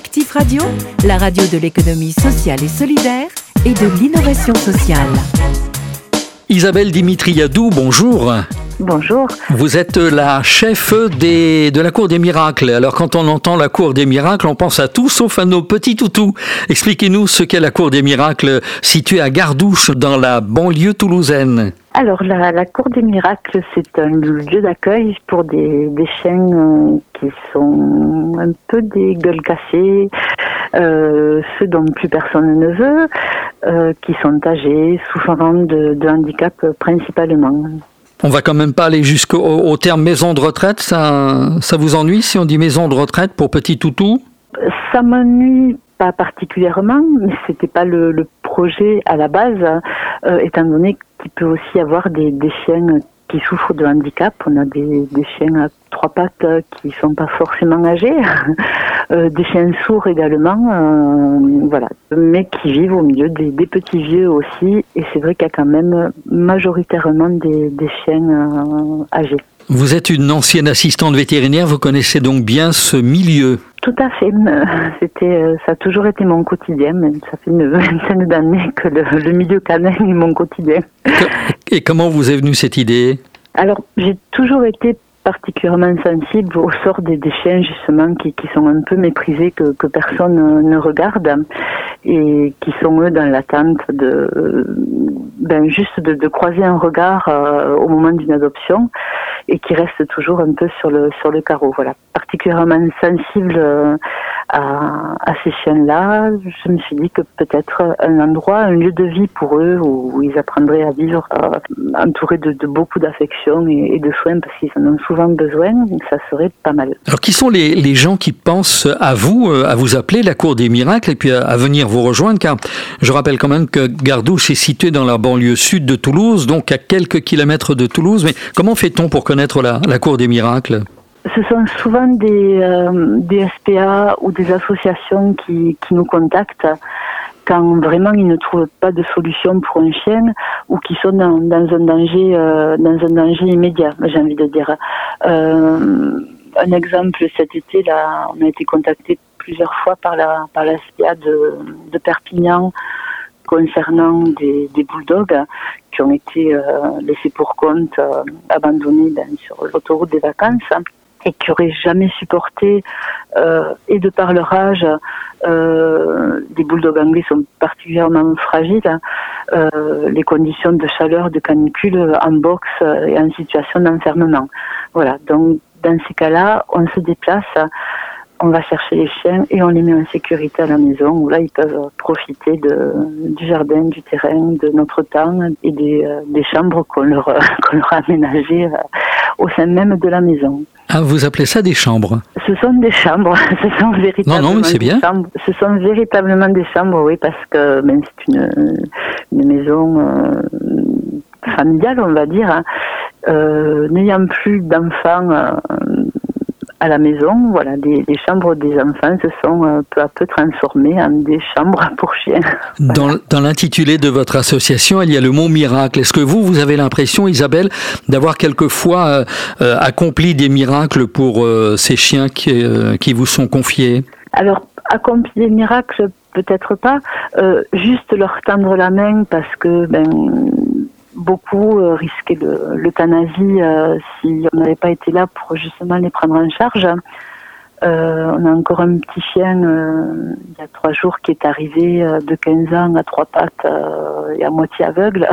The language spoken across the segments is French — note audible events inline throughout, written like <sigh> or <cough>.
Actif Radio, la radio de l'économie sociale et solidaire et de l'innovation sociale. Isabelle Dimitriadou, bonjour. Bonjour. Vous êtes la chef des, de la Cour des miracles. Alors quand on entend la Cour des miracles, on pense à tout sauf à nos petits toutous. Expliquez-nous ce qu'est la Cour des miracles située à Gardouche dans la banlieue toulousaine. Alors la, la Cour des miracles, c'est un lieu d'accueil pour des, des chiens euh, qui sont un peu des gueules cassées, euh, ceux dont plus personne ne veut, euh, qui sont âgés, souffrant de, de handicap principalement. On va quand même pas aller jusqu'au au terme maison de retraite. Ça, ça vous ennuie si on dit maison de retraite pour petit toutou? Ça m'ennuie pas particulièrement, mais c'était pas le, le, projet à la base, euh, étant donné qu'il peut aussi avoir des, chiens qui souffrent de handicap. On a des, des chiens à trois pattes qui sont pas forcément âgés, des chiens sourds également, euh, voilà, mais qui vivent au milieu des, des petits vieux aussi. Et c'est vrai qu'il y a quand même majoritairement des, des chiens euh, âgés. Vous êtes une ancienne assistante vétérinaire, vous connaissez donc bien ce milieu. Tout à fait. <laughs> C'était, ça a toujours été mon quotidien. Ça fait une vingtaine d'années que le, le, milieu canin est mon quotidien. Et comment vous est venue cette idée? Alors, j'ai toujours été particulièrement sensible au sort des, des chiens justement qui, qui, sont un peu méprisés, que, personne ne regarde et qui sont eux dans l'attente de ben juste de, de croiser un regard euh, au moment d'une adoption et qui restent toujours un peu sur le sur le carreau. Voilà, particulièrement sensible euh, à, à, ces chiens-là, je me suis dit que peut-être un endroit, un lieu de vie pour eux où, ils apprendraient à vivre euh, entourés de, beaucoup d'affection et, de soins parce qu'ils en ont souvent besoin, ça serait pas mal. Alors qui sont les, gens qui pensent à vous, à vous appeler la Cour des miracles et puis à, venir vous rejoindre? Car je rappelle quand même que Gardouche est situé dans la banlieue sud de Toulouse, donc à quelques kilomètres de Toulouse, mais comment fait-on pour connaître la Cour des miracles? Ce sont souvent des, euh, SPA ou des associations qui, nous contactent quand vraiment ils ne trouvent pas de solution pour un chien ou qui sont dans, un danger euh, dans un danger immédiat, j'ai envie de dire. Euh, un exemple cet été là, on a été contacté plusieurs fois par la par SPA de, Perpignan concernant des, bulldogs qui ont été laissés pour compte, abandonnés ben, sur l'autoroute des vacances et qui auraient jamais supporté, euh, et de par leur âge, euh, les bulldogs anglais sont particulièrement fragiles, euh, les conditions de chaleur, de canicule en box et en situation d'enfermement. Voilà, donc dans ces cas-là, on se déplace, on va chercher les chiens et on les met en sécurité à la maison, où là, ils peuvent profiter de, du jardin, du terrain, de notre temps et des, des chambres qu'on leur, <laughs> qu'on leur a aménagées au sein même de la maison. Ah, vous appelez ça des chambres Ce sont des chambres. <laughs> Ce sont véritablement non, non, mais c'est bien. Chambres. Ce sont véritablement des chambres, oui, parce que ben, c'est une, une, maison euh, familiale, on va dire. Hein. Euh, N'ayant plus d'enfants euh, à la maison, voilà, les, les, chambres des enfants se sont euh, peu à peu transformées en des chambres <laughs> pour chiens. Dans, dans l'intitulé de votre association, il y a le mot miracle. Est-ce que vous, vous avez l'impression, Isabelle, d'avoir quelquefois euh, euh, accompli des miracles pour euh, ces chiens qui, euh, qui vous sont confiés? Alors, accompli des miracles, peut-être pas. Euh, juste leur tendre la main parce que ben, beaucoup euh, risquaient l'euthanasie euh, si on n'avait pas été là pour justement les prendre en charge. Euh, on a encore un petit chien il y a trois jours qui est arrivé de 15 ans à trois pattes et à moitié aveugle,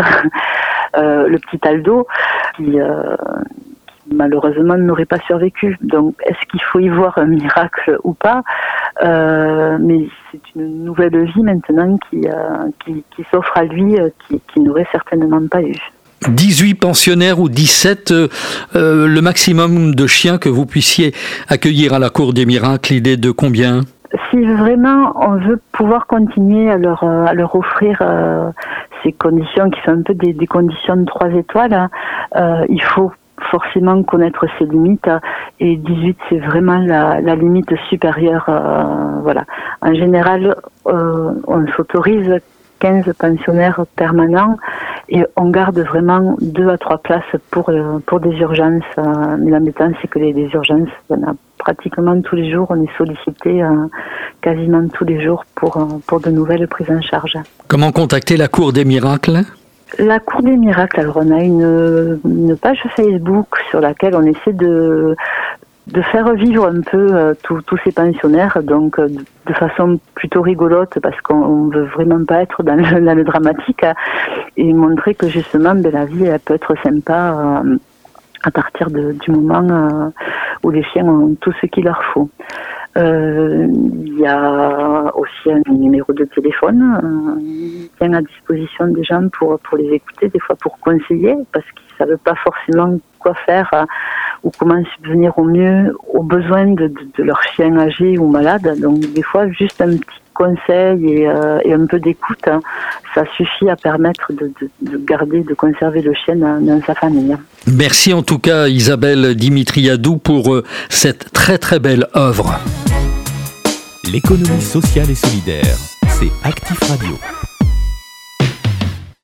<laughs> le petit Aldo, qui, malheureusement n'aurait pas survécu. Donc, est-ce qu'il faut y voir un miracle ou pas? Euh, Mais c'est une nouvelle vie maintenant qui, euh, qui, qui s'offre à lui, euh, qui, qui n'aurait certainement pas eu. 18 pensionnaires ou 17, euh, le maximum de chiens que vous puissiez accueillir à la Cour des miracles, l'idée de combien? Si vraiment on veut pouvoir continuer à leur, à leur offrir euh, ces conditions qui sont un peu des, des conditions de trois étoiles, hein, euh, il faut forcément connaître ses limites. Et 18 c'est vraiment la, limite supérieure euh, voilà. En général euh, on s'autorise 15 pensionnaires permanents et on garde vraiment deux à trois places pour pour des urgences. Mais l'embêtant c'est que les, urgences il y en a pratiquement tous les jours. On est sollicité quasiment tous les jours pour, pour de nouvelles prises en charge. Comment contacter la Cour des miracles? La Cour des miracles, alors on a une, une, page Facebook sur laquelle on essaie de, de faire vivre un peu euh, tous ces pensionnaires, donc euh, de façon plutôt rigolote, parce qu'on veut vraiment pas être dans le, dramatique, hein, et montrer que justement ben, la vie elle peut être sympa euh, à partir de, du moment où les chiens ont tout ce qu'il leur faut. Il y a aussi un numéro de téléphone bien à disposition des gens pour, pour les écouter, des fois pour conseiller, parce qu'ils ne savent pas forcément quoi faire ou comment subvenir au mieux aux besoins de, de, leur chien âgé ou malade. Donc des fois, juste un petit conseil et, euh, un peu d'écoute, hein, ça suffit à permettre de, de, garder, de conserver le chien dans, sa famille. Merci en tout cas Isabelle Dimitriadou pour euh, cette très très belle œuvre. L'économie sociale et solidaire, c'est Actif Radio.